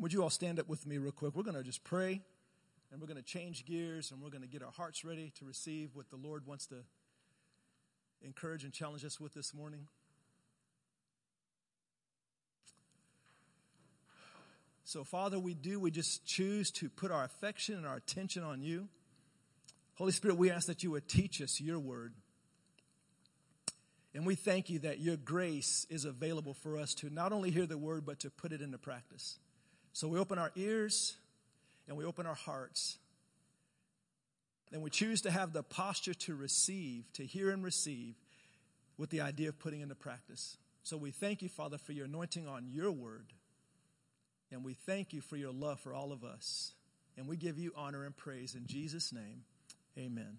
And would you all stand up with me real quick? We're going to just pray and we're going to change gears and we're going to get our hearts ready to receive what the Lord wants to encourage and challenge us with this morning. So, Father, we do, we just choose to put our affection and our attention on you. Holy Spirit, we ask that you would teach us your word. And we thank you that your grace is available for us to not only hear the word, but to put it into practice. So we open our ears and we open our hearts. And we choose to have the posture to receive, to hear and receive, with the idea of putting into practice. So we thank you, Father, for your anointing on your word. And we thank you for your love for all of us. And we give you honor and praise in Jesus' name. Amen.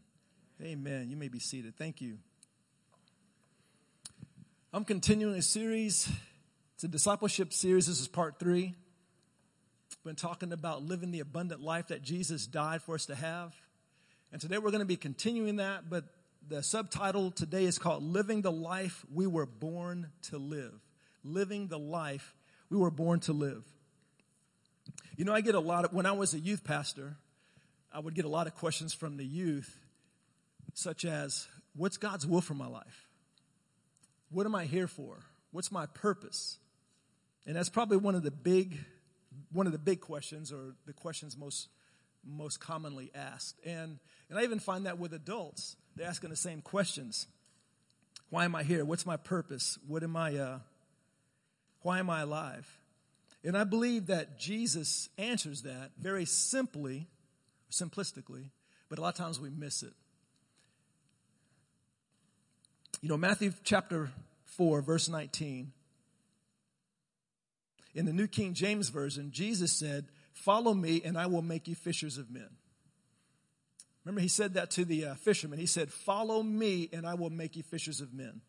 Amen. You may be seated. Thank you. I'm continuing a series. It's a discipleship series. This is part three. Been talking about living the abundant life that Jesus died for us to have. And today we're going to be continuing that, but the subtitle today is called Living the Life We Were Born to Live. Living the life we were born to live. You know, I get a lot of, when I was a youth pastor, I would get a lot of questions from the youth, such as, What's God's will for my life? What am I here for? What's my purpose? And that's probably one of the big, one of the big questions, or the questions most most commonly asked. And and I even find that with adults, they're asking the same questions. Why am I here? What's my purpose? What am I? Uh, why am I alive? And I believe that Jesus answers that very simply, simplistically, but a lot of times we miss it. You know, Matthew chapter 4, verse 19. In the New King James Version, Jesus said, Follow me, and I will make you fishers of men. Remember, he said that to the uh, fishermen. He said, Follow me, and I will make you fishers of men.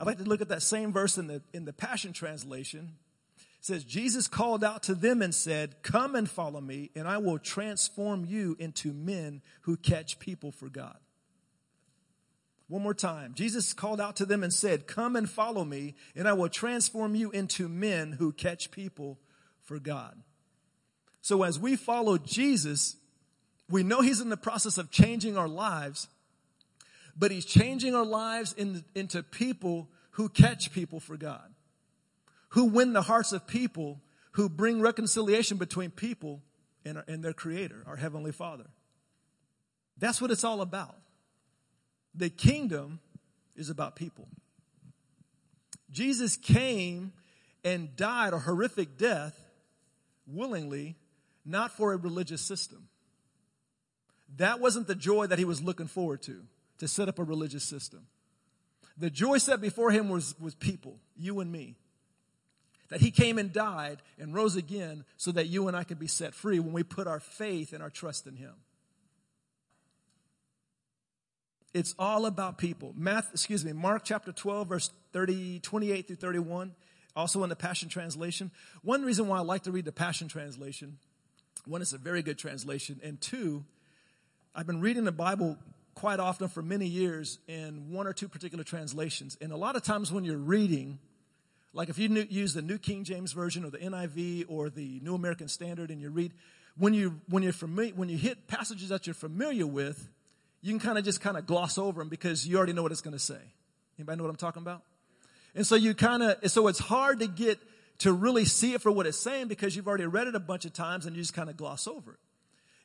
I'd like to look at that same verse in the, in the Passion Translation. It says, Jesus called out to them and said, Come and follow me, and I will transform you into men who catch people for God. One more time. Jesus called out to them and said, Come and follow me, and I will transform you into men who catch people for God. So as we follow Jesus, we know He's in the process of changing our lives, but He's changing our lives in, into people who catch people for God, who win the hearts of people, who bring reconciliation between people and, and their Creator, our Heavenly Father. That's what it's all about. The kingdom is about people. Jesus came and died a horrific death willingly, not for a religious system. That wasn't the joy that he was looking forward to, to set up a religious system. The joy set before him was, was people, you and me. That he came and died and rose again so that you and I could be set free when we put our faith and our trust in him. It's all about people. Math, excuse me, Mark chapter 12, verse 30, 28 through 31, also in the Passion Translation. One reason why I like to read the Passion Translation, one, it's a very good translation, and two, I've been reading the Bible quite often for many years in one or two particular translations. And a lot of times when you're reading, like if you use the New King James Version or the NIV or the New American Standard and you read, when you, when you're familiar, when you hit passages that you're familiar with, you can kind of just kind of gloss over them because you already know what it's going to say. Anybody know what I'm talking about? And so you kind of, so it's hard to get to really see it for what it's saying because you've already read it a bunch of times and you just kind of gloss over it.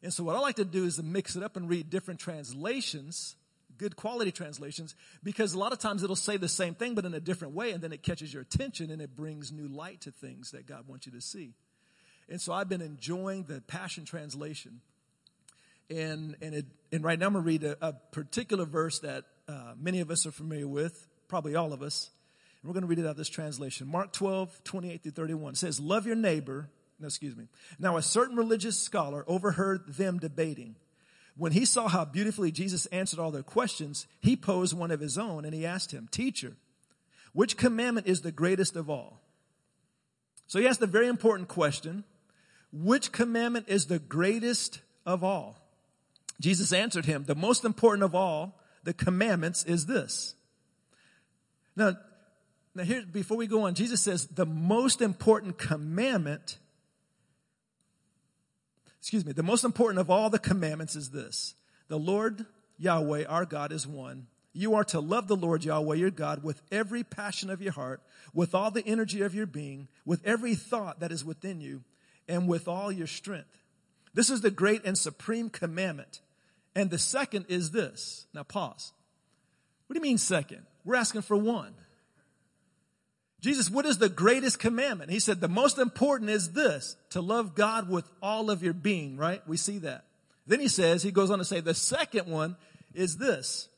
And so what I like to do is to mix it up and read different translations, good quality translations, because a lot of times it'll say the same thing but in a different way and then it catches your attention and it brings new light to things that God wants you to see. And so I've been enjoying the Passion Translation and and it, and right now I'm going to read a, a particular verse that uh, many of us are familiar with, probably all of us. And we're going to read it out of this translation. Mark 12, 28 through 31. Says, Love your neighbor. No, excuse me. Now a certain religious scholar overheard them debating. When he saw how beautifully Jesus answered all their questions, he posed one of his own and he asked him, Teacher, which commandment is the greatest of all? So he asked a very important question. Which commandment is the greatest of all? Jesus answered him, the most important of all the commandments is this. Now, now here, before we go on, Jesus says the most important commandment excuse me, the most important of all the commandments is this. The Lord Yahweh, our God, is one. You are to love the Lord Yahweh, your God, with every passion of your heart, with all the energy of your being, with every thought that is within you, and with all your strength. This is the great and supreme commandment. And the second is this. Now pause. What do you mean second? We're asking for one. Jesus, what is the greatest commandment? He said the most important is this, to love God with all of your being, right? We see that. Then he says, he goes on to say, the second one is this.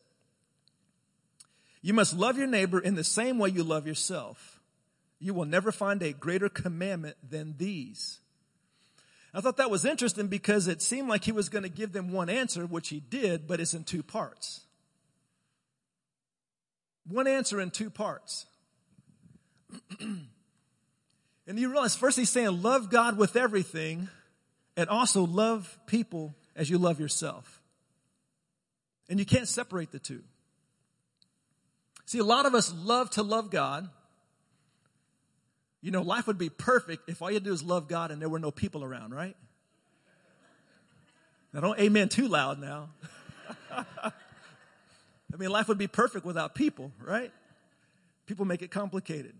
You must love your neighbor in the same way you love yourself. You will never find a greater commandment than these. I thought that was interesting because it seemed like he was going to give them one answer, which he did, but it's in two parts. One answer in two parts. and you realize first he's saying love God with everything and also love people as you love yourself. And you can't separate the two. See, a lot of us love to love God. You know, life would be perfect if all you do is love God and there were no people around, right? Now don't amen too loud now. I mean, life would be perfect without people, right? People make it complicated.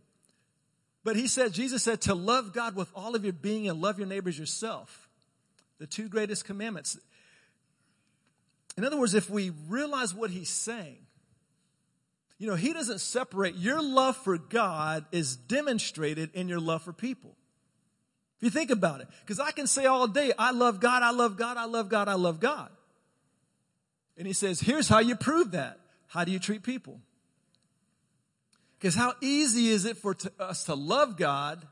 But he said, Jesus said to love God with all of your being and love your neighbors yourself. The two greatest commandments. In other words, if we realize what he's saying, you know, he doesn't separate. Your love for God is demonstrated in your love for people. If you think about it, because I can say all day, I love God, I love God, I love God, I love God. And he says, here's how you prove that. How do you treat people? Because how easy is it for to, us to love God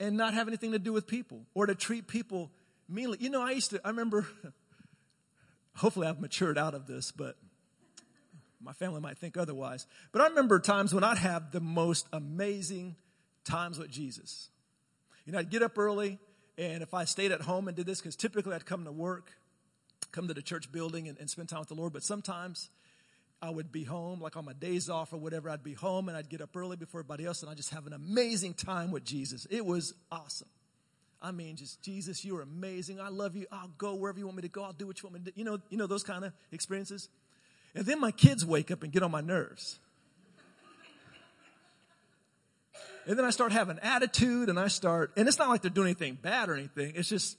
and not have anything to do with people or to treat people meanly? You know, I used to, I remember hopefully I've matured out of this, but my family might think otherwise. But I remember times when I'd have the most amazing times with Jesus. You know, I'd get up early, and if I stayed at home and did this, because typically I'd come to work, come to the church building and, and spend time with the Lord, but sometimes I would be home, like on my days off or whatever, I'd be home and I'd get up early before everybody else, and I'd just have an amazing time with Jesus. It was awesome. I mean, just Jesus, you're amazing. I love you. I'll go wherever you want me to go. I'll do what you want me to do. You know, you know those kind of experiences. And then my kids wake up and get on my nerves. And then I start having attitude and I start, and it's not like they're doing anything bad or anything. It's just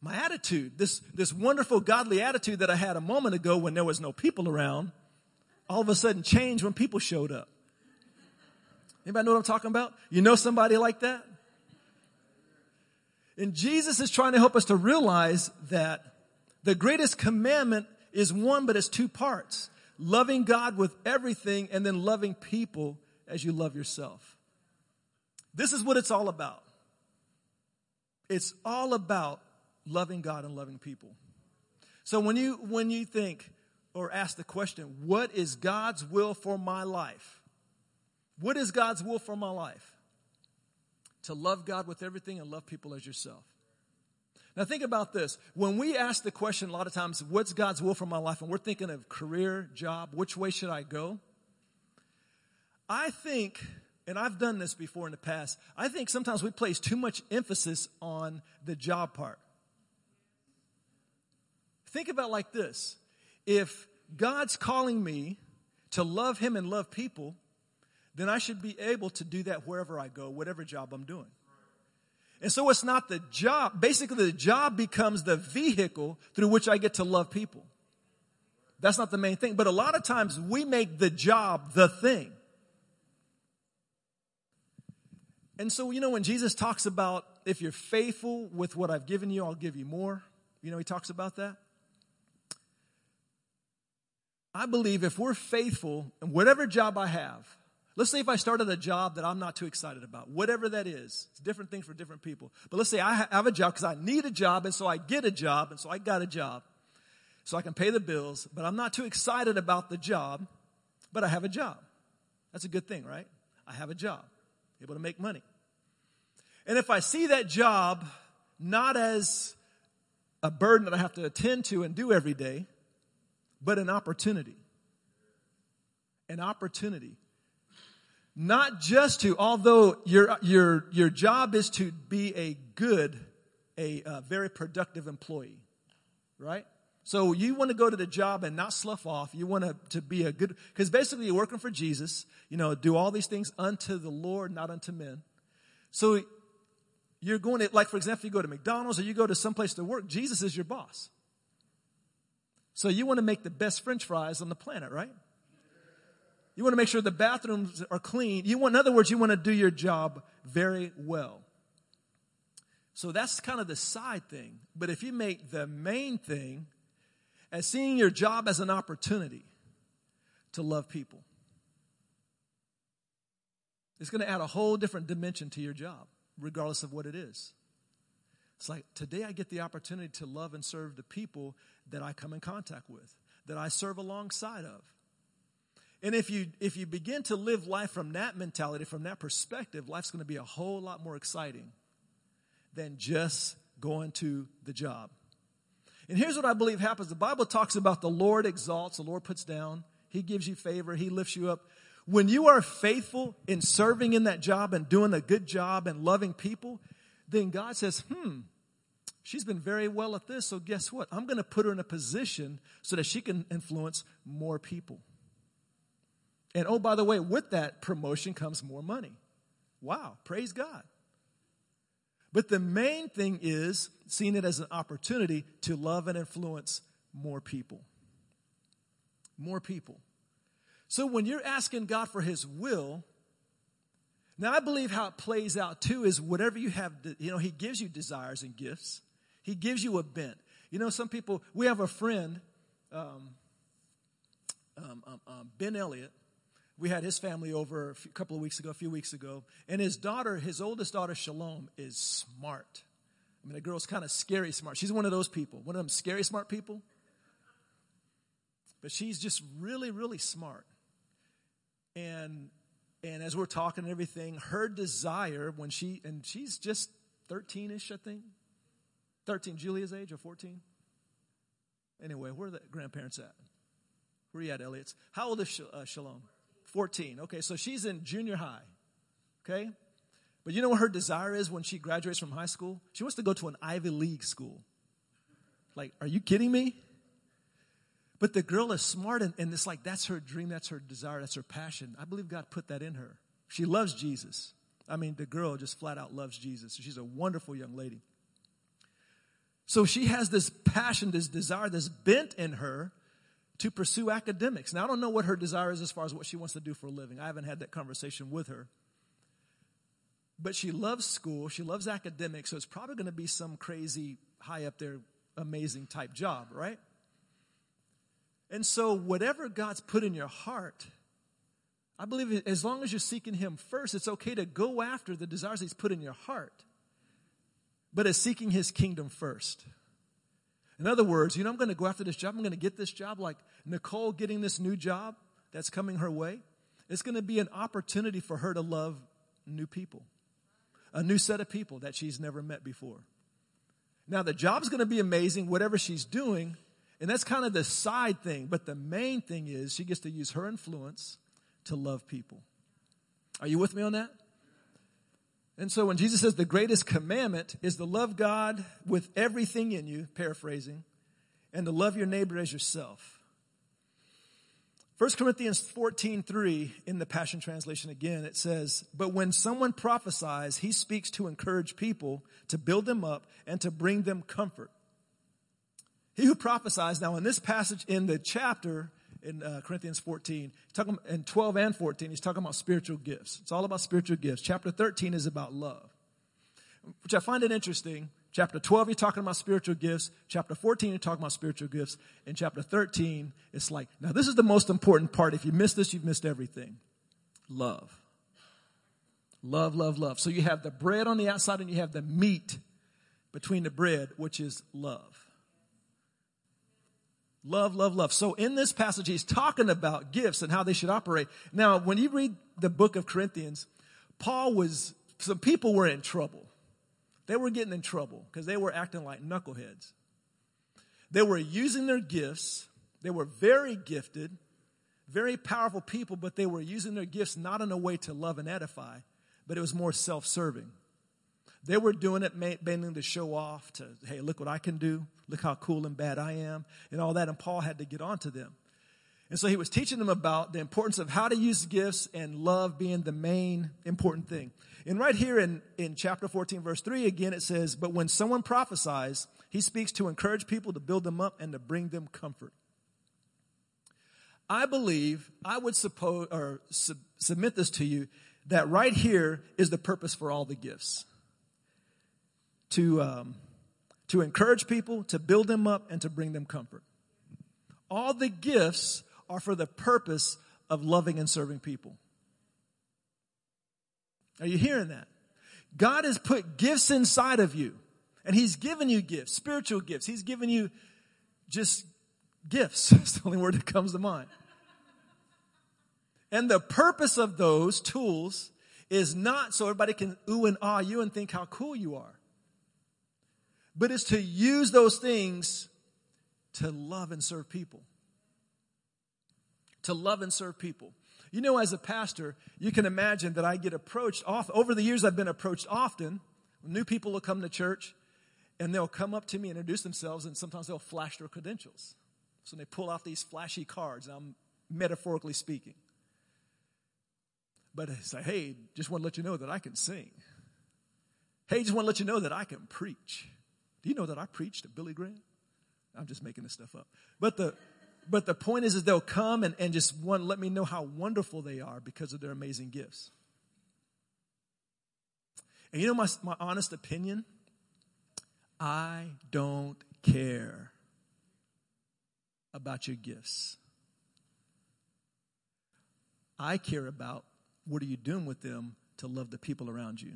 my attitude, this, this wonderful godly attitude that I had a moment ago when there was no people around, all of a sudden changed when people showed up. Anybody know what I'm talking about? You know somebody like that? And Jesus is trying to help us to realize that the greatest commandment is one, but it's two parts. Loving God with everything and then loving people as you love yourself. This is what it's all about. It's all about loving God and loving people. So when you, when you think or ask the question, what is God's will for my life? What is God's will for my life? to love God with everything and love people as yourself. Now think about this. When we ask the question a lot of times, what's God's will for my life? And we're thinking of career, job, which way should I go? I think, and I've done this before in the past, I think sometimes we place too much emphasis on the job part. Think about like this. If God's calling me to love Him and love people, then I should be able to do that wherever I go, whatever job I'm doing. And so it's not the job. Basically, the job becomes the vehicle through which I get to love people. That's not the main thing. But a lot of times we make the job the thing. And so, you know, when Jesus talks about if you're faithful with what I've given you, I'll give you more. You know, he talks about that. I believe if we're faithful in whatever job I have, Let's say if I started a job that I'm not too excited about, whatever that is. It's different things for different people. But let's say I have a job because I need a job and so I get a job and so I got a job. So I can pay the bills, but I'm not too excited about the job, but I have a job. That's a good thing, right? I have a job, able to make money. And if I see that job not as a burden that I have to attend to and do every day, but an opportunity. An opportunity not just to, although your, your, your job is to be a good a, a very productive employee, right? So you want to go to the job and not slough off. You want to, to be a good, because basically you're working for Jesus, you know, do all these things unto the Lord, not unto men. So you're going to, like for example, you go to McDonald's or you go to someplace to work, Jesus is your boss. So you want to make the best french fries on the planet, right? You want to make sure the bathrooms are clean. You want, in other words, you want to do your job very well. So that's kind of the side thing. But if you make the main thing as seeing your job as an opportunity to love people, it's going to add a whole different dimension to your job, regardless of what it is. It's like today I get the opportunity to love and serve the people that I come in contact with, that I serve alongside of. And if you if you begin to live life from that mentality, from that perspective, life's going to be a whole lot more exciting than just going to the job. And here's what I believe happens. The Bible talks about the Lord exalts, the Lord puts down, He gives you favor, He lifts you up. When you are faithful in serving in that job and doing a good job and loving people, then God says, hmm, she's been very well at this, so guess what? I'm going to put her in a position so that she can influence more people. And oh, by the way, with that promotion comes more money. Wow, praise God. But the main thing is seeing it as an opportunity to love and influence more people. More people. So when you're asking God for His will, now I believe how it plays out too is whatever you have, you know, He gives you desires and gifts. He gives you a bent. You know, some people, we have a friend, um, um, um, um Ben Elliott, we had his family over a couple of weeks ago, a few weeks ago, and his daughter, his oldest daughter, Shalom, is smart. I mean, the girl's kind of scary smart. She's one of those people, one of them scary smart people. But she's just really, really smart. And and as we're talking and everything, her desire when she and she's just 13ish, I think. 13, Julia's age or 14? Anyway, where are the grandparents at? Where are you at, Elliott's? How old is uh, Shalom? 14. Okay, so she's in junior high. Okay? But you know what her desire is when she graduates from high school? She wants to go to an Ivy League school. Like, are you kidding me? But the girl is smart and, and it's like that's her dream, that's her desire, that's her passion. I believe God put that in her. She loves Jesus. I mean, the girl just flat out loves Jesus. She's a wonderful young lady. So she has this passion, this desire, this bent in her to pursue academics. Now, I don't know what her desire is as far as what she wants to do for a living. I haven't had that conversation with her. But she loves school, she loves academics, so it's probably going to be some crazy, high up there, amazing type job, right? And so, whatever God's put in your heart, I believe as long as you're seeking Him first, it's okay to go after the desires He's put in your heart, but as seeking His kingdom first. In other words, you know, I'm going to go after this job. I'm going to get this job like Nicole getting this new job that's coming her way. It's going to be an opportunity for her to love new people, a new set of people that she's never met before. Now, the job's going to be amazing, whatever she's doing, and that's kind of the side thing. But the main thing is she gets to use her influence to love people. Are you with me on that? And so when Jesus says the greatest commandment is to love God with everything in you, paraphrasing, and to love your neighbor as yourself. 1 Corinthians 14, 3 in the Passion Translation again, it says, But when someone prophesies, he speaks to encourage people, to build them up, and to bring them comfort. He who prophesies, now in this passage in the chapter, in uh, Corinthians 14. He's talking in 12 and 14. He's talking about spiritual gifts. It's all about spiritual gifts. Chapter 13 is about love, which I find it interesting. Chapter 12, you're talking about spiritual gifts. Chapter 14, you're talking about spiritual gifts. In chapter 13, it's like, now this is the most important part. If you miss this, you've missed everything. Love. Love, love, love. So you have the bread on the outside and you have the meat between the bread, which is love. Love, love, love. So in this passage, he's talking about gifts and how they should operate. Now, when you read the book of Corinthians, Paul was, some people were in trouble. They were getting in trouble because they were acting like knuckleheads. They were using their gifts. They were very gifted, very powerful people, but they were using their gifts not in a way to love and edify, but it was more self serving. They were doing it mainly to show off, to, hey, look what I can do. Look how cool and bad I am, and all that. And Paul had to get on to them. And so he was teaching them about the importance of how to use gifts and love being the main important thing. And right here in, in chapter 14, verse 3, again, it says, But when someone prophesies, he speaks to encourage people, to build them up, and to bring them comfort. I believe, I would suppose, or sub- submit this to you, that right here is the purpose for all the gifts. To, um, to encourage people, to build them up, and to bring them comfort. All the gifts are for the purpose of loving and serving people. Are you hearing that? God has put gifts inside of you. And He's given you gifts, spiritual gifts. He's given you just gifts. That's the only word that comes to mind. And the purpose of those tools is not so everybody can ooh and ah you and think how cool you are. But it's to use those things to love and serve people. To love and serve people. You know, as a pastor, you can imagine that I get approached off. Over the years, I've been approached often. New people will come to church and they'll come up to me and introduce themselves, and sometimes they'll flash their credentials. So they pull out these flashy cards, I'm metaphorically speaking. But I say, hey, just want to let you know that I can sing. Hey, just want to let you know that I can preach. Do you know that I preached at Billy Graham? I'm just making this stuff up. But the but the point is, is they'll come and, and just want let me know how wonderful they are because of their amazing gifts. And you know my, my honest opinion? I don't care about your gifts. I care about what are you doing with them to love the people around you.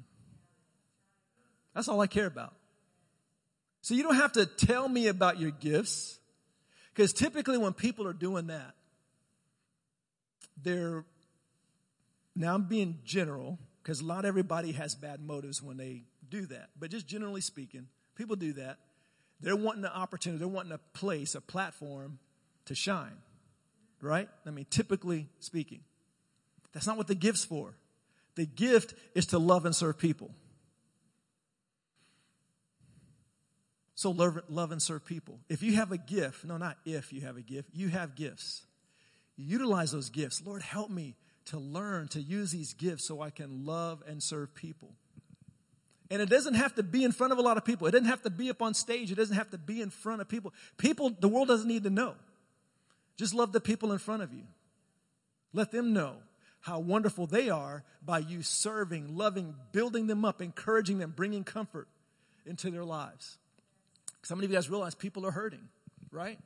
That's all I care about. So you don't have to tell me about your gifts. Because typically when people are doing that, they're, now I'm being general, because not everybody has bad motives when they do that. But just generally speaking, people do that. They're wanting an opportunity, they're wanting a place, a platform to shine. Right? I mean, typically speaking. That's not what the gift's for. The gift is to love and serve people. So love, love and serve people. If you have a gift, no, not if you have a gift, you have gifts. Utilize those gifts. Lord, help me to learn to use these gifts so I can love and serve people. And it doesn't have to be in front of a lot of people. It doesn't have to be up on stage. It doesn't have to be in front of people. People, the world doesn't need to know. Just love the people in front of you. Let them know how wonderful they are by you serving, loving, building them up, encouraging them, bringing comfort into their lives. Some of you guys realize people are hurting, right?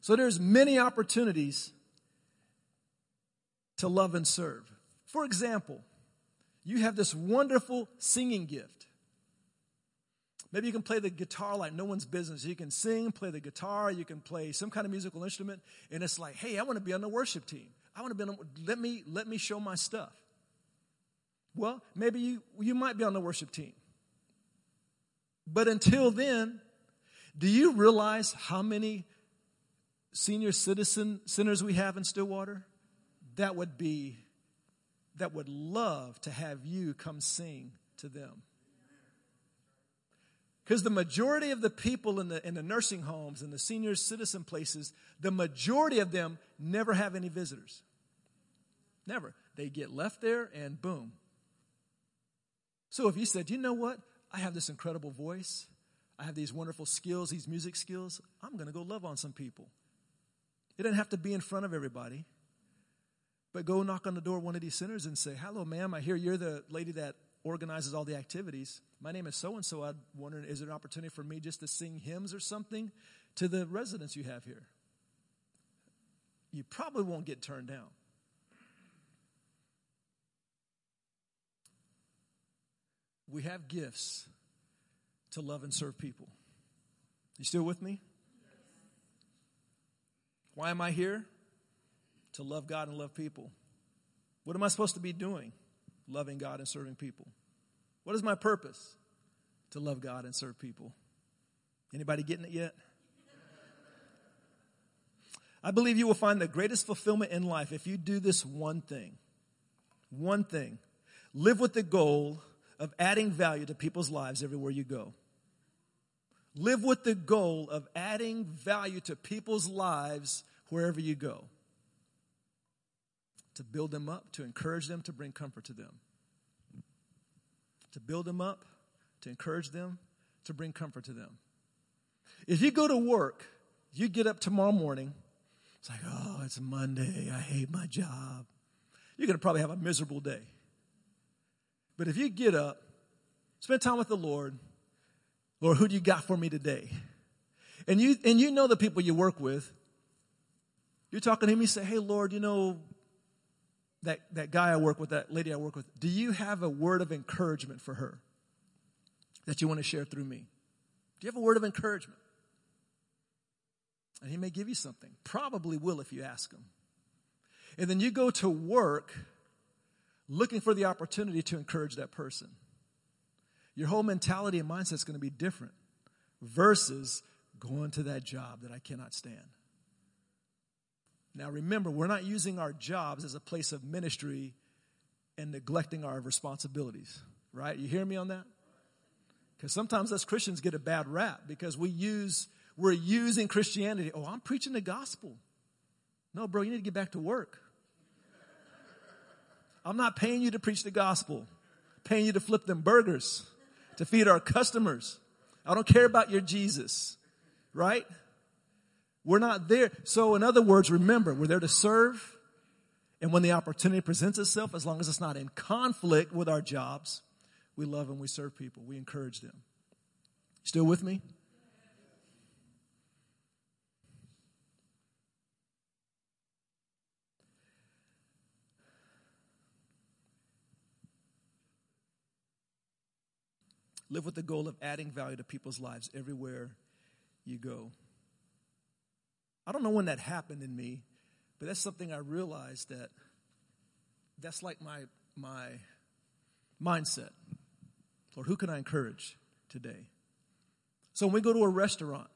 So there's many opportunities to love and serve. For example, you have this wonderful singing gift. Maybe you can play the guitar like no one's business. You can sing, play the guitar, you can play some kind of musical instrument, and it's like, hey, I want to be on the worship team. I want to be on. The, let me let me show my stuff. Well, maybe you you might be on the worship team, but until then, do you realize how many senior citizen centers we have in Stillwater? That would be, that would love to have you come sing to them. Because the majority of the people in the, in the nursing homes and the senior citizen places, the majority of them never have any visitors. Never. They get left there and boom. So if you said, you know what? I have this incredible voice. I have these wonderful skills, these music skills. I'm going to go love on some people. It doesn't have to be in front of everybody. But go knock on the door of one of these centers and say, Hello, ma'am. I hear you're the lady that organizes all the activities. My name is so and so. I'm wondering, is there an opportunity for me just to sing hymns or something to the residents you have here? You probably won't get turned down. We have gifts to love and serve people. You still with me? Why am I here? To love God and love people. What am I supposed to be doing? Loving God and serving people. What is my purpose? To love God and serve people. Anybody getting it yet? I believe you will find the greatest fulfillment in life if you do this one thing. One thing. Live with the goal of adding value to people's lives everywhere you go. Live with the goal of adding value to people's lives wherever you go. To build them up, to encourage them, to bring comfort to them. To build them up, to encourage them, to bring comfort to them. If you go to work, you get up tomorrow morning, it's like, oh, it's Monday, I hate my job. You're going to probably have a miserable day. But if you get up, spend time with the Lord, Lord, who do you got for me today? And you, and you know the people you work with. You're talking to him, you say, hey, Lord, you know, that, that guy I work with, that lady I work with, do you have a word of encouragement for her that you want to share through me? Do you have a word of encouragement? And he may give you something. Probably will if you ask him. And then you go to work looking for the opportunity to encourage that person your whole mentality and mindset is going to be different versus going to that job that I cannot stand. Now, remember, we're not using our jobs as a place of ministry and neglecting our responsibilities, right? You hear me on that? Because sometimes us Christians get a bad rap because we use, we're using Christianity. Oh, I'm preaching the gospel. No, bro, you need to get back to work. I'm not paying you to preach the gospel, I'm paying you to flip them burgers to feed our customers. I don't care about your Jesus, right? We're not there. So in other words, remember, we're there to serve. And when the opportunity presents itself, as long as it's not in conflict with our jobs, we love and we serve people. We encourage them. Still with me? Live with the goal of adding value to people's lives everywhere you go. I don't know when that happened in me, but that's something I realized that that's like my my mindset. Lord, who can I encourage today? So when we go to a restaurant,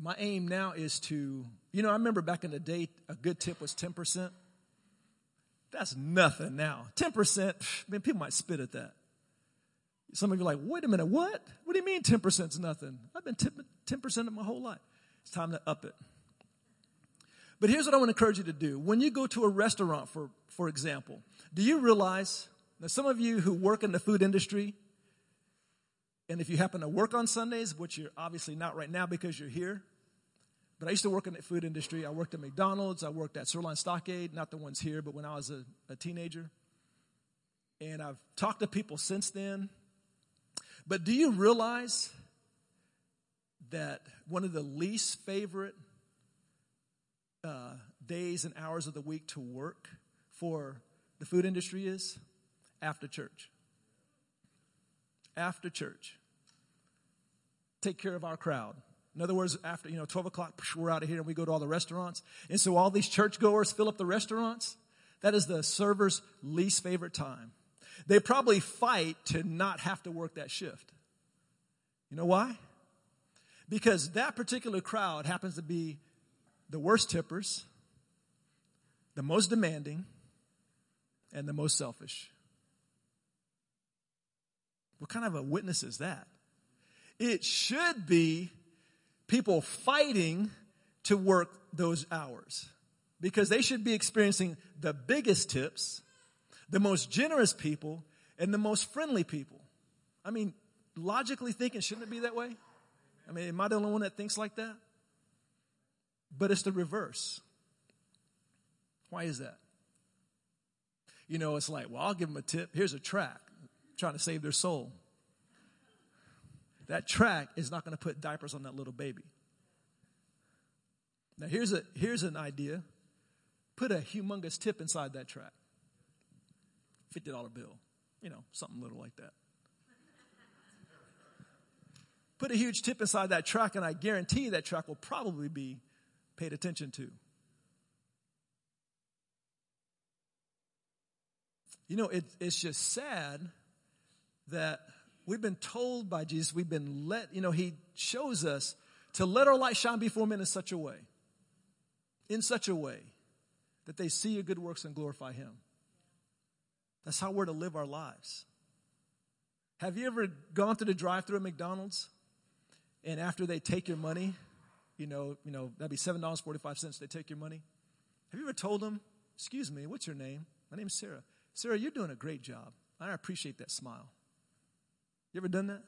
my aim now is to, you know, I remember back in the day, a good tip was 10%. That's nothing now. 10%, man, people might spit at that. Some of you are like, wait a minute, what? What do you mean 10% is nothing? I've been 10% of my whole life. It's time to up it. But here's what I want to encourage you to do. When you go to a restaurant, for, for example, do you realize that some of you who work in the food industry, and if you happen to work on Sundays, which you're obviously not right now because you're here, but I used to work in the food industry. I worked at McDonald's. I worked at Sirloin Stockade, not the ones here, but when I was a, a teenager. And I've talked to people since then. But do you realize that one of the least favorite uh, days and hours of the week to work for the food industry is after church? After church. Take care of our crowd. In other words, after, you know, 12 o'clock, we're out of here and we go to all the restaurants. And so all these churchgoers fill up the restaurants. That is the server's least favorite time. They probably fight to not have to work that shift. You know why? Because that particular crowd happens to be the worst tippers, the most demanding, and the most selfish. What kind of a witness is that? It should be people fighting to work those hours because they should be experiencing the biggest tips, the most generous people, and the most friendly people. I mean, logically thinking, shouldn't it be that way? I mean, am I the only one that thinks like that? But it's the reverse. Why is that? You know, it's like, well, I'll give them a tip. Here's a track. trying to save their soul that track is not going to put diapers on that little baby. Now, here's, a, here's an idea put a humongous tip inside that track $50 bill, you know, something little like that. Put a huge tip inside that track, and I guarantee that track will probably be paid attention to. You know, it, it's just sad that We've been told by Jesus, we've been let, you know, He shows us to let our light shine before men in such a way, in such a way that they see your good works and glorify Him. That's how we're to live our lives. Have you ever gone through the drive-through at McDonald's, and after they take your money, you know, you know that'd be seven dollars forty-five cents. They take your money. Have you ever told them, "Excuse me, what's your name? My name's Sarah. Sarah, you're doing a great job. I appreciate that smile." You ever done that?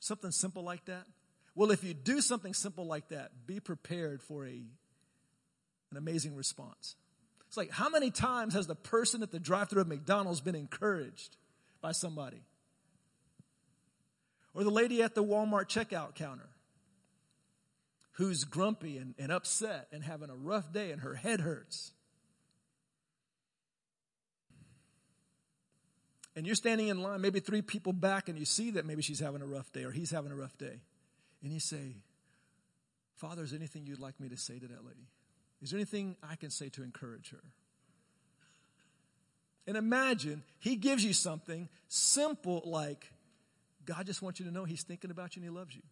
Something simple like that. Well, if you do something simple like that, be prepared for a an amazing response. It's like, how many times has the person at the drive-through of McDonald's been encouraged by somebody? Or the lady at the Walmart checkout counter who's grumpy and, and upset and having a rough day and her head hurts. And you're standing in line, maybe three people back, and you see that maybe she's having a rough day or he's having a rough day. And you say, Father, is there anything you'd like me to say to that lady? Is there anything I can say to encourage her? And imagine he gives you something simple like, God just wants you to know he's thinking about you and he loves you.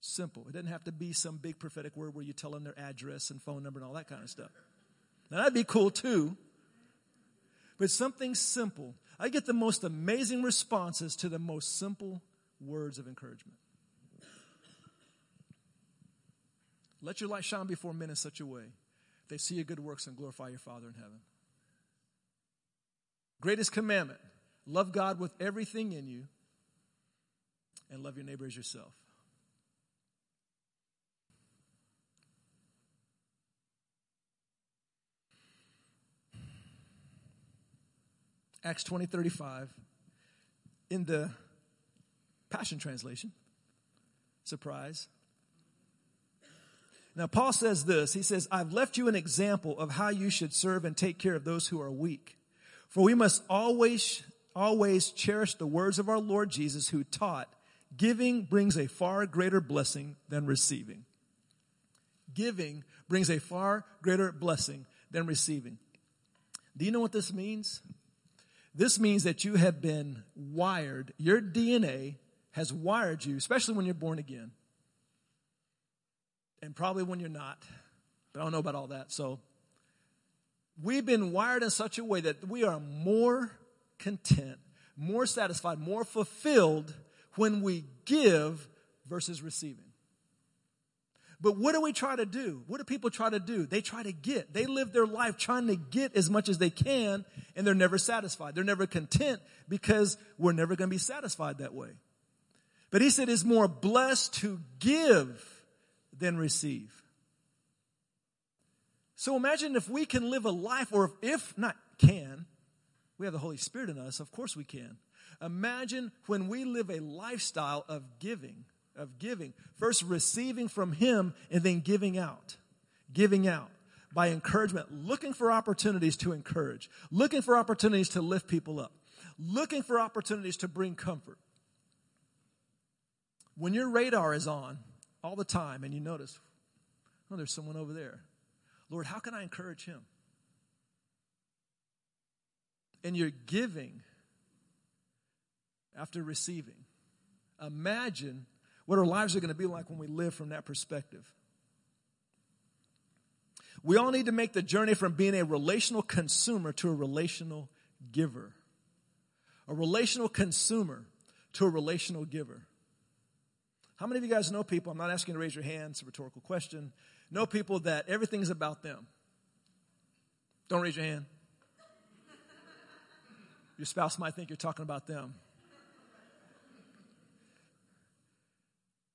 Simple. It doesn't have to be some big prophetic word where you tell them their address and phone number and all that kind of stuff. Now that'd be cool too. But something simple. I get the most amazing responses to the most simple words of encouragement. Let your light shine before men in such a way they see your good works and glorify your Father in heaven. Greatest commandment love God with everything in you and love your neighbor as yourself. Acts 20 35 in the Passion Translation. Surprise. Now, Paul says this. He says, I've left you an example of how you should serve and take care of those who are weak. For we must always, always cherish the words of our Lord Jesus who taught, giving brings a far greater blessing than receiving. Giving brings a far greater blessing than receiving. Do you know what this means? This means that you have been wired, your DNA has wired you, especially when you're born again and probably when you're not. But I don't know about all that. So we've been wired in such a way that we are more content, more satisfied, more fulfilled when we give versus receiving. But what do we try to do? What do people try to do? They try to get. They live their life trying to get as much as they can, and they're never satisfied. They're never content because we're never going to be satisfied that way. But he said it's more blessed to give than receive. So imagine if we can live a life, or if not can, we have the Holy Spirit in us, of course we can. Imagine when we live a lifestyle of giving, of giving. First receiving from Him and then giving out. Giving out by encouragement, looking for opportunities to encourage, looking for opportunities to lift people up, looking for opportunities to bring comfort. When your radar is on, all the time and you notice, oh, there's someone over there. Lord, how can I encourage him? And you're giving after receiving. Imagine what our lives are going to be like when we live from that perspective. We all need to make the journey from being a relational consumer to a relational giver. A relational consumer to a relational giver. How many of you guys know people? I'm not asking you to raise your hand, it's a rhetorical question. Know people that everything's about them. Don't raise your hand. Your spouse might think you're talking about them.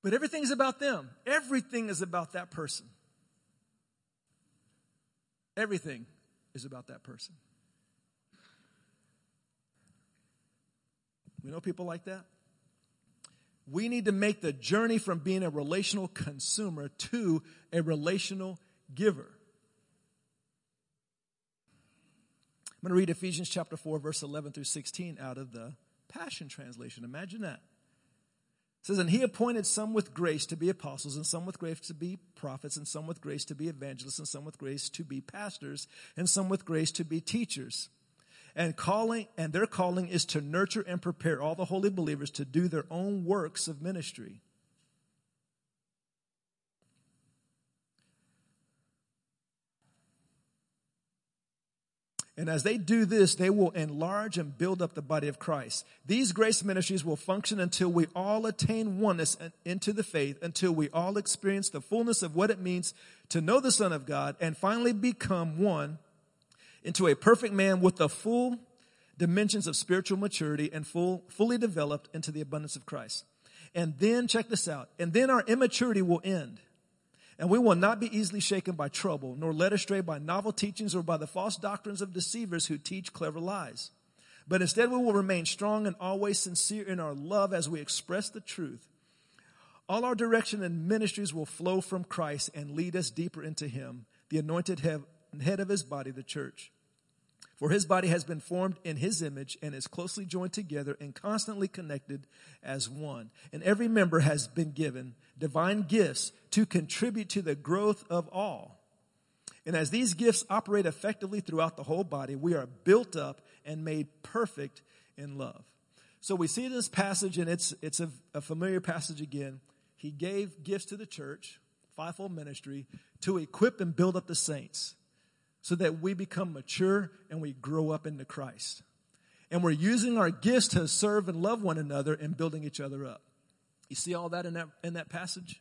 But everything's about them. Everything is about that person. Everything is about that person. We know people like that we need to make the journey from being a relational consumer to a relational giver. I'm going to read Ephesians chapter 4, verse 11 through 16 out of the Passion Translation. Imagine that. It says, And he appointed some with grace to be apostles, and some with grace to be prophets, and some with grace to be evangelists, and some with grace to be pastors, and some with grace to be teachers. And calling and their calling is to nurture and prepare all the holy believers to do their own works of ministry And as they do this, they will enlarge and build up the body of Christ. These grace ministries will function until we all attain oneness into the faith, until we all experience the fullness of what it means to know the Son of God and finally become one into a perfect man with the full dimensions of spiritual maturity and full, fully developed into the abundance of Christ. And then, check this out, and then our immaturity will end and we will not be easily shaken by trouble, nor led astray by novel teachings or by the false doctrines of deceivers who teach clever lies. But instead, we will remain strong and always sincere in our love as we express the truth. All our direction and ministries will flow from Christ and lead us deeper into Him, the anointed head of His body, the church. For his body has been formed in his image and is closely joined together and constantly connected as one. And every member has been given divine gifts to contribute to the growth of all. And as these gifts operate effectively throughout the whole body, we are built up and made perfect in love. So we see this passage, and it's, it's a, a familiar passage again. He gave gifts to the church, fivefold ministry, to equip and build up the saints so that we become mature and we grow up into Christ. And we're using our gifts to serve and love one another and building each other up. You see all that in that, in that passage?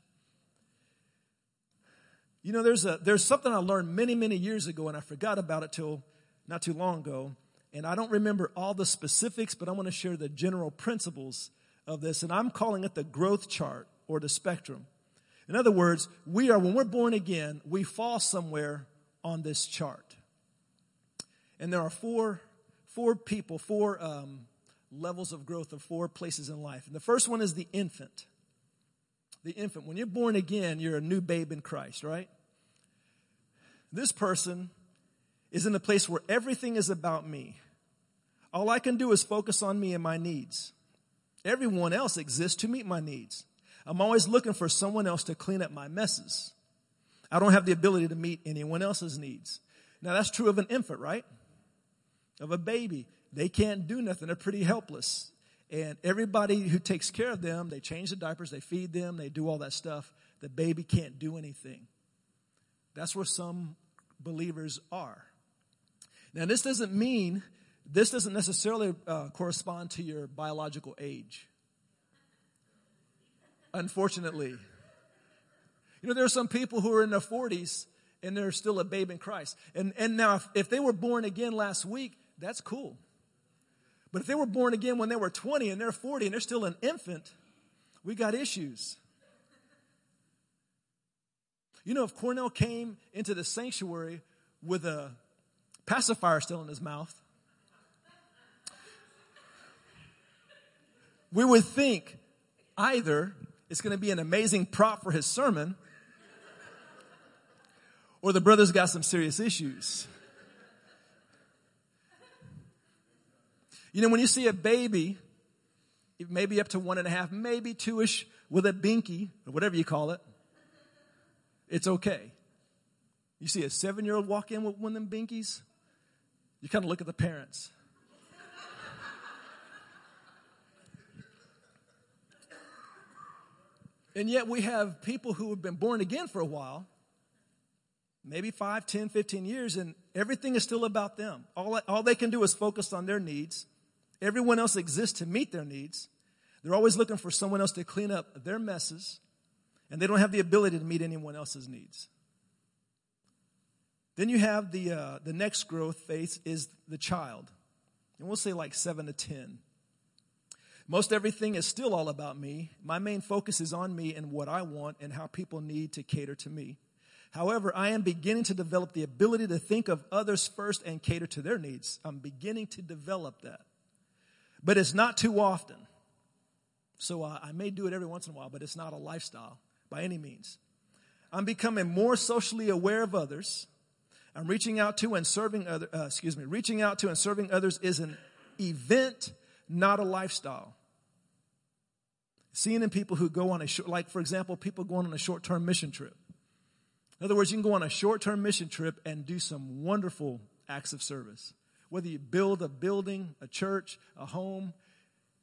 You know, there's, a, there's something I learned many, many years ago, and I forgot about it till not too long ago. And I don't remember all the specifics, but I want to share the general principles of this. And I'm calling it the growth chart or the spectrum. In other words, we are, when we're born again, we fall somewhere on this chart. And there are four, four people, four um, levels of growth of four places in life. And the first one is the infant. The infant. When you're born again, you're a new babe in Christ, right? This person is in a place where everything is about me. All I can do is focus on me and my needs. Everyone else exists to meet my needs. I'm always looking for someone else to clean up my messes. I don't have the ability to meet anyone else's needs. Now that's true of an infant, right? Of a baby. They can't do nothing. They're pretty helpless. And everybody who takes care of them, they change the diapers, they feed them, they do all that stuff. The baby can't do anything. That's where some believers are. Now this doesn't mean, this doesn't necessarily uh, correspond to your biological age. Unfortunately. You know, there are some people who are in their 40s and they're still a babe in Christ. And, and now, if, if they were born again last week, that's cool. But if they were born again when they were 20 and they're 40 and they're still an infant, we got issues. You know, if Cornell came into the sanctuary with a pacifier still in his mouth, we would think either it's going to be an amazing prop for his sermon or the brother's got some serious issues. You know, when you see a baby, maybe up to one and a half, maybe two-ish, with a binky, or whatever you call it, it's okay. You see a seven-year-old walk in with one of them binkies, you kind of look at the parents. and yet we have people who have been born again for a while, maybe 5, 10, 15 years, and everything is still about them. All, all they can do is focus on their needs. Everyone else exists to meet their needs. They're always looking for someone else to clean up their messes, and they don't have the ability to meet anyone else's needs. Then you have the, uh, the next growth phase is the child. And we'll say like 7 to 10. Most everything is still all about me. My main focus is on me and what I want and how people need to cater to me. However, I am beginning to develop the ability to think of others first and cater to their needs. I'm beginning to develop that. But it's not too often. So uh, I may do it every once in a while, but it's not a lifestyle by any means. I'm becoming more socially aware of others. I'm reaching out to and serving other, uh, excuse me, reaching out to and serving others is an event, not a lifestyle. Seeing in people who go on a short, like for example, people going on a short-term mission trip. In other words, you can go on a short term mission trip and do some wonderful acts of service. Whether you build a building, a church, a home,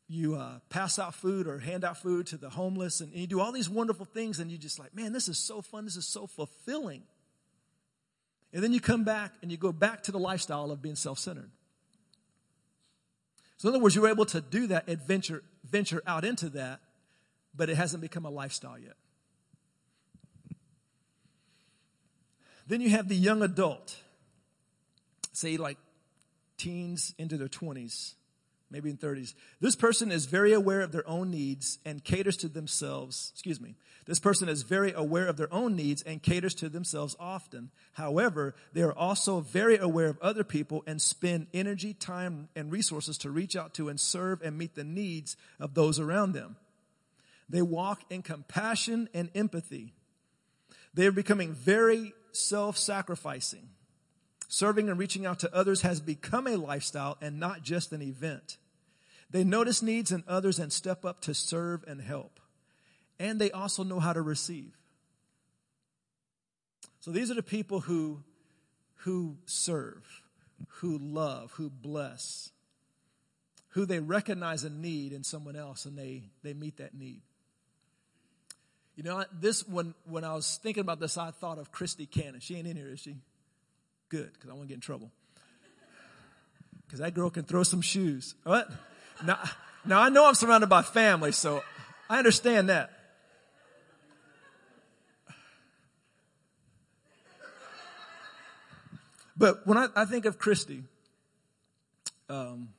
you uh, pass out food or hand out food to the homeless, and, and you do all these wonderful things, and you just like, man, this is so fun. This is so fulfilling. And then you come back and you go back to the lifestyle of being self centered. So, in other words, you were able to do that, adventure, venture out into that, but it hasn't become a lifestyle yet. Then you have the young adult, say like teens into their 20s, maybe in 30s. This person is very aware of their own needs and caters to themselves. Excuse me. This person is very aware of their own needs and caters to themselves often. However, they are also very aware of other people and spend energy, time, and resources to reach out to and serve and meet the needs of those around them. They walk in compassion and empathy. They are becoming very self-sacrificing. Serving and reaching out to others has become a lifestyle and not just an event. They notice needs in others and step up to serve and help. And they also know how to receive. So these are the people who, who serve, who love, who bless, who they recognize a need in someone else and they, they meet that need. You know, this when when I was thinking about this, I thought of Christy Cannon. She ain't in here, is she? Good, because I want to get in trouble. Because that girl can throw some shoes. What? Now, now I know I'm surrounded by family, so I understand that. But when I, I think of Christy, um,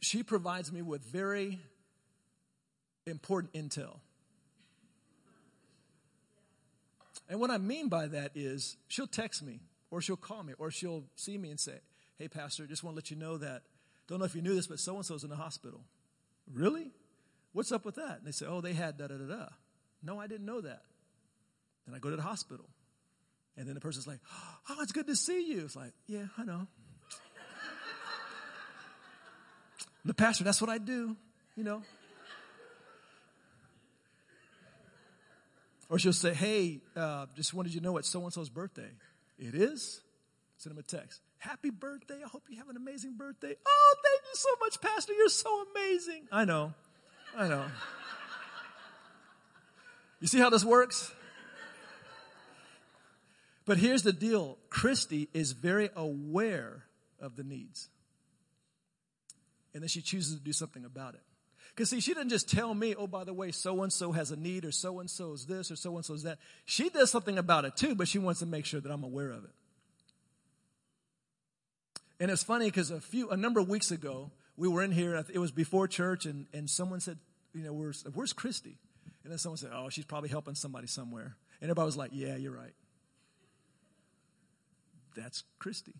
she provides me with very important intel. And what I mean by that is she'll text me or she'll call me or she'll see me and say, Hey, Pastor, just want to let you know that, don't know if you knew this, but so and so's in the hospital. Really? What's up with that? And they say, Oh, they had da da da da. No, I didn't know that. Then I go to the hospital. And then the person's like, Oh, it's good to see you. It's like, Yeah, I know. the pastor, that's what I do, you know. Or she'll say, Hey, uh, just wanted you to know it's so and so's birthday. It is? Send him a text. Happy birthday. I hope you have an amazing birthday. Oh, thank you so much, Pastor. You're so amazing. I know. I know. You see how this works? But here's the deal Christy is very aware of the needs. And then she chooses to do something about it. Because see, she didn't just tell me, oh, by the way, so and so has a need, or so and so is this, or so and so is that. She does something about it too, but she wants to make sure that I'm aware of it. And it's funny because a few, a number of weeks ago, we were in here. It was before church, and, and someone said, you know, where's, where's Christy? And then someone said, oh, she's probably helping somebody somewhere. And everybody was like, yeah, you're right. That's Christy,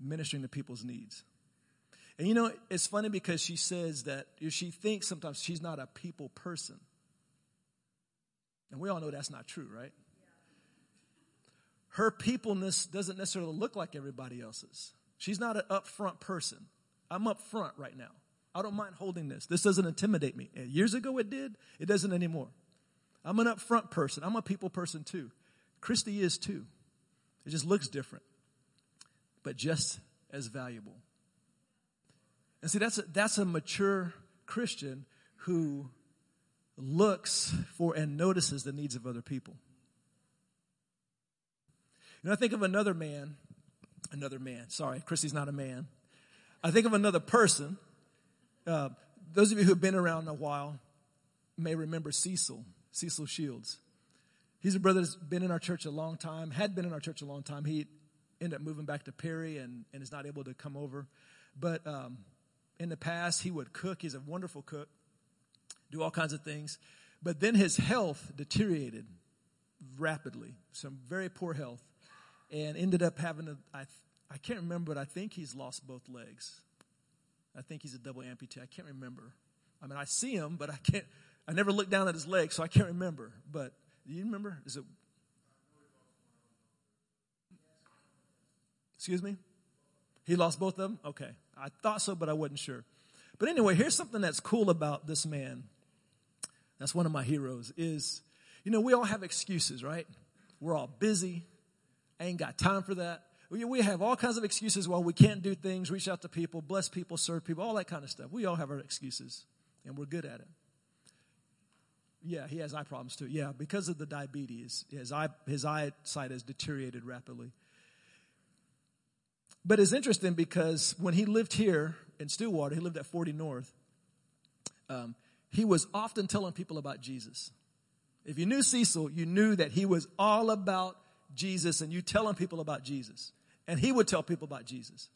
ministering to people's needs. And you know, it's funny because she says that she thinks sometimes she's not a people person. And we all know that's not true, right? Her peopleness doesn't necessarily look like everybody else's. She's not an upfront person. I'm up front right now. I don't mind holding this. This doesn't intimidate me. Years ago it did. It doesn't anymore. I'm an upfront person. I'm a people person too. Christy is too. It just looks different, but just as valuable. And see, that's a, that's a mature Christian who looks for and notices the needs of other people. You know, I think of another man, another man, sorry, Christy's not a man. I think of another person. Uh, those of you who have been around a while may remember Cecil, Cecil Shields. He's a brother that's been in our church a long time, had been in our church a long time. He ended up moving back to Perry and, and is not able to come over. But um, in the past, he would cook. He's a wonderful cook, do all kinds of things. But then his health deteriorated rapidly, some very poor health, and ended up having a, I, I can't remember, but I think he's lost both legs. I think he's a double amputee. I can't remember. I mean, I see him, but I can't, I never looked down at his legs, so I can't remember. But do you remember? Is it? Excuse me? He lost both of them? Okay. I thought so, but I wasn't sure. But anyway, here's something that's cool about this man. That's one of my heroes is, you know, we all have excuses, right? We're all busy. I ain't got time for that. We, we have all kinds of excuses why we can't do things, reach out to people, bless people, serve people, all that kind of stuff. We all have our excuses, and we're good at it. Yeah, he has eye problems too. Yeah, because of the diabetes, his eye his eyesight has deteriorated rapidly. But it's interesting because when he lived here in Stillwater, he lived at 40 North. Um, he was often telling people about Jesus. If you knew Cecil, you knew that he was all about Jesus and you telling people about Jesus. And he would tell people about Jesus.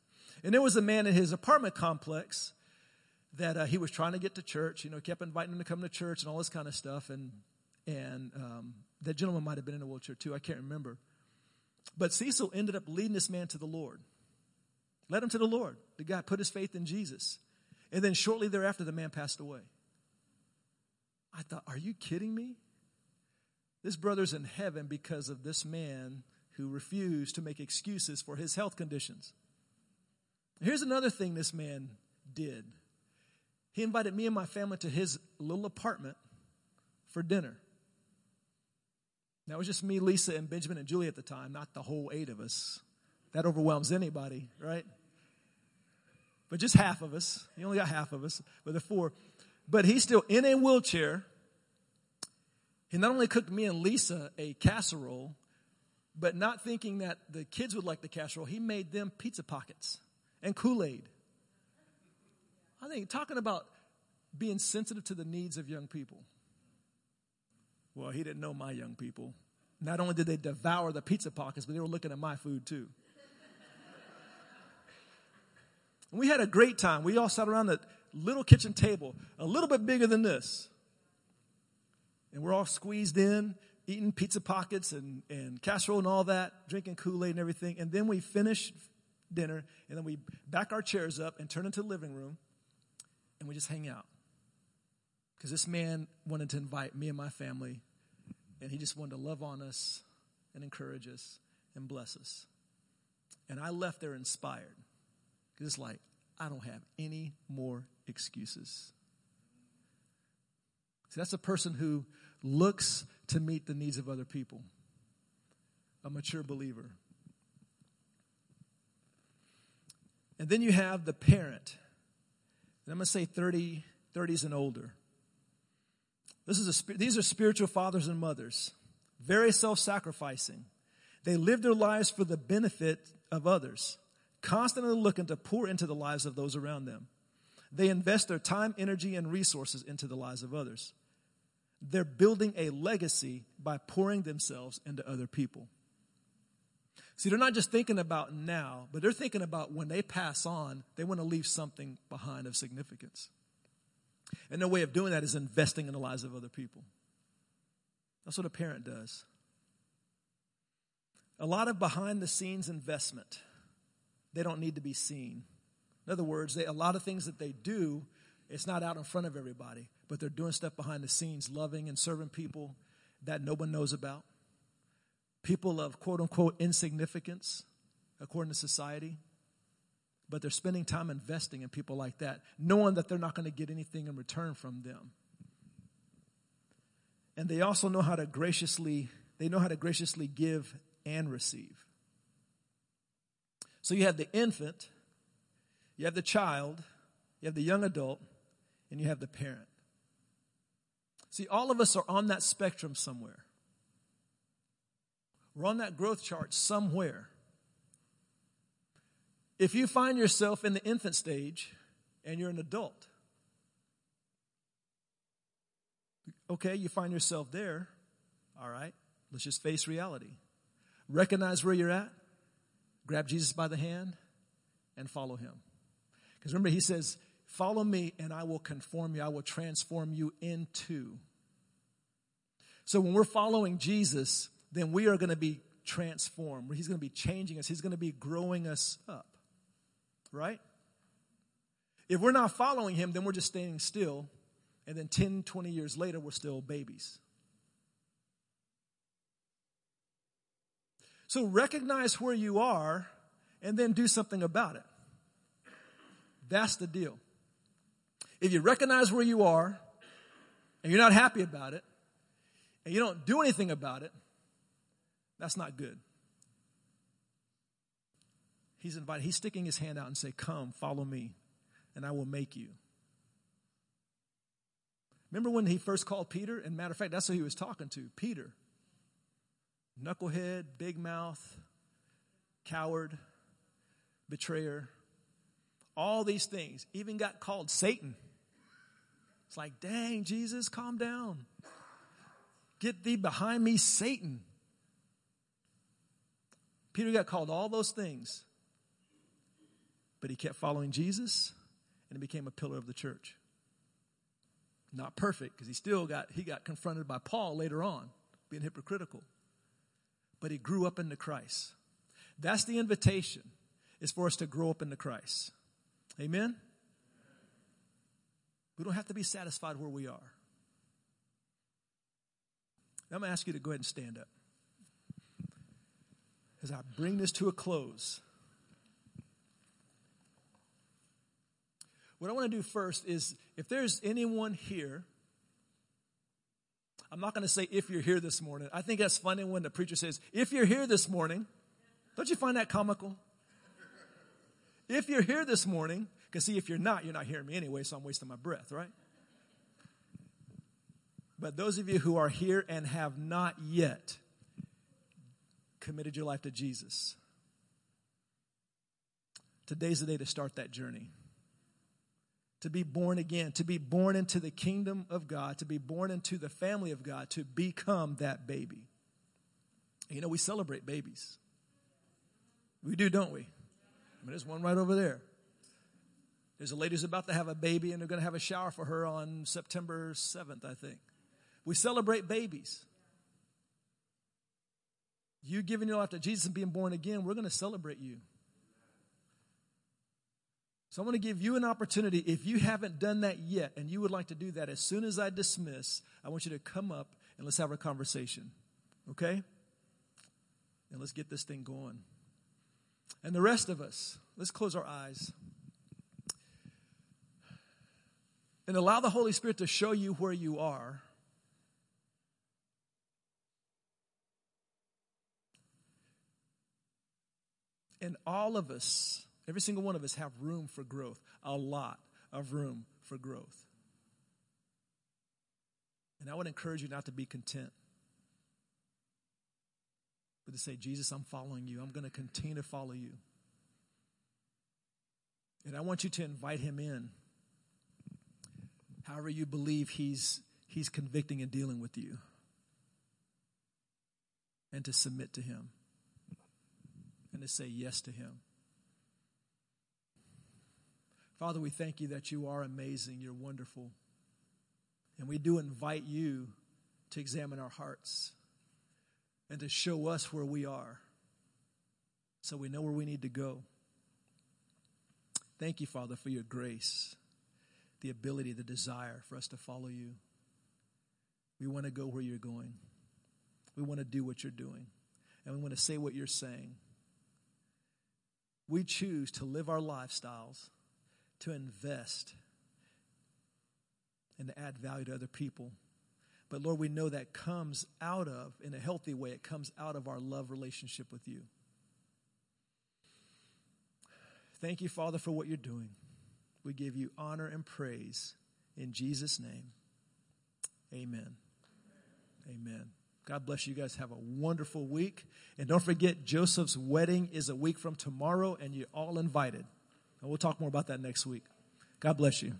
And there was a man in his apartment complex that uh, he was trying to get to church. You know, kept inviting him to come to church and all this kind of stuff. And and um, that gentleman might have been in a wheelchair too. I can't remember. But Cecil ended up leading this man to the Lord. Led him to the Lord. The guy put his faith in Jesus. And then shortly thereafter, the man passed away. I thought, are you kidding me? This brother's in heaven because of this man who refused to make excuses for his health conditions. Here's another thing this man did. He invited me and my family to his little apartment for dinner. That was just me, Lisa, and Benjamin and Julie at the time, not the whole eight of us. That overwhelms anybody, right? But just half of us. He only got half of us, but the four. But he's still in a wheelchair he not only cooked me and Lisa a casserole, but not thinking that the kids would like the casserole, he made them pizza pockets and Kool Aid. I think talking about being sensitive to the needs of young people. Well, he didn't know my young people. Not only did they devour the pizza pockets, but they were looking at my food too. And we had a great time. We all sat around the little kitchen table, a little bit bigger than this and we're all squeezed in, eating pizza pockets and, and casserole and all that, drinking Kool-Aid and everything. And then we finish dinner, and then we back our chairs up and turn into the living room, and we just hang out. Because this man wanted to invite me and my family, and he just wanted to love on us and encourage us and bless us. And I left there inspired. It's like, I don't have any more excuses. See, that's a person who looks to meet the needs of other people. A mature believer. And then you have the parent. And I'm going to say 30, 30s and older. This is a, these are spiritual fathers and mothers, very self sacrificing. They live their lives for the benefit of others, constantly looking to pour into the lives of those around them. They invest their time, energy, and resources into the lives of others. They're building a legacy by pouring themselves into other people. See, they're not just thinking about now, but they're thinking about when they pass on, they want to leave something behind of significance. And their way of doing that is investing in the lives of other people. That's what a parent does. A lot of behind the scenes investment, they don't need to be seen. In other words, they, a lot of things that they do it's not out in front of everybody, but they're doing stuff behind the scenes, loving and serving people that no one knows about. People of quote unquote insignificance according to society. But they're spending time investing in people like that, knowing that they're not going to get anything in return from them. And they also know how to graciously, they know how to graciously give and receive. So you have the infant, you have the child, you have the young adult, and you have the parent. See, all of us are on that spectrum somewhere. We're on that growth chart somewhere. If you find yourself in the infant stage and you're an adult, okay, you find yourself there, all right, let's just face reality. Recognize where you're at, grab Jesus by the hand, and follow him. Because remember, he says, Follow me and I will conform you. I will transform you into. So when we're following Jesus, then we are going to be transformed. He's going to be changing us. He's going to be growing us up. Right? If we're not following him, then we're just staying still. And then 10, 20 years later, we're still babies. So recognize where you are and then do something about it. That's the deal. If you recognize where you are and you're not happy about it and you don't do anything about it, that's not good. He's invited, he's sticking his hand out and say, Come, follow me, and I will make you. Remember when he first called Peter? And matter of fact, that's who he was talking to Peter. Knucklehead, big mouth, coward, betrayer, all these things. Even got called Satan. It's like, dang, Jesus, calm down. Get thee behind me, Satan. Peter got called all those things, but he kept following Jesus and he became a pillar of the church. Not perfect, because he still got he got confronted by Paul later on, being hypocritical. But he grew up into Christ. That's the invitation, is for us to grow up into Christ. Amen? We don't have to be satisfied where we are. I'm going to ask you to go ahead and stand up. As I bring this to a close, what I want to do first is if there's anyone here, I'm not going to say if you're here this morning. I think that's funny when the preacher says, if you're here this morning. Don't you find that comical? If you're here this morning, because see, if you're not, you're not hearing me anyway, so I'm wasting my breath, right? But those of you who are here and have not yet committed your life to Jesus, today's the day to start that journey. To be born again, to be born into the kingdom of God, to be born into the family of God, to become that baby. You know, we celebrate babies. We do, don't we? I mean, there's one right over there. There's a lady who's about to have a baby, and they're going to have a shower for her on September 7th, I think. We celebrate babies. You giving your life to Jesus and being born again, we're going to celebrate you. So I want to give you an opportunity. If you haven't done that yet and you would like to do that, as soon as I dismiss, I want you to come up and let's have a conversation. Okay? And let's get this thing going. And the rest of us, let's close our eyes. And allow the Holy Spirit to show you where you are And all of us, every single one of us, have room for growth, a lot of room for growth. And I would encourage you not to be content, but to say, Jesus, I'm following you. I'm going to continue to follow you. And I want you to invite him in. However, you believe he's, he's convicting and dealing with you. And to submit to him and to say yes to Him. Father, we thank you that you are amazing, you're wonderful. And we do invite you to examine our hearts and to show us where we are so we know where we need to go. Thank you, Father, for your grace, the ability, the desire for us to follow you. We want to go where you're going. We want to do what you're doing. And we want to say what you're saying we choose to live our lifestyles, to invest, and to add value to other people. But Lord, we know that comes out of, in a healthy way, it comes out of our love relationship with you. Thank you, Father, for what you're doing. We give you honor and praise in Jesus' name. Amen. Amen. God bless you guys. Have a wonderful week. And don't forget, Joseph's wedding is a week from tomorrow, and you're all invited. And we'll talk more about that next week. God bless you.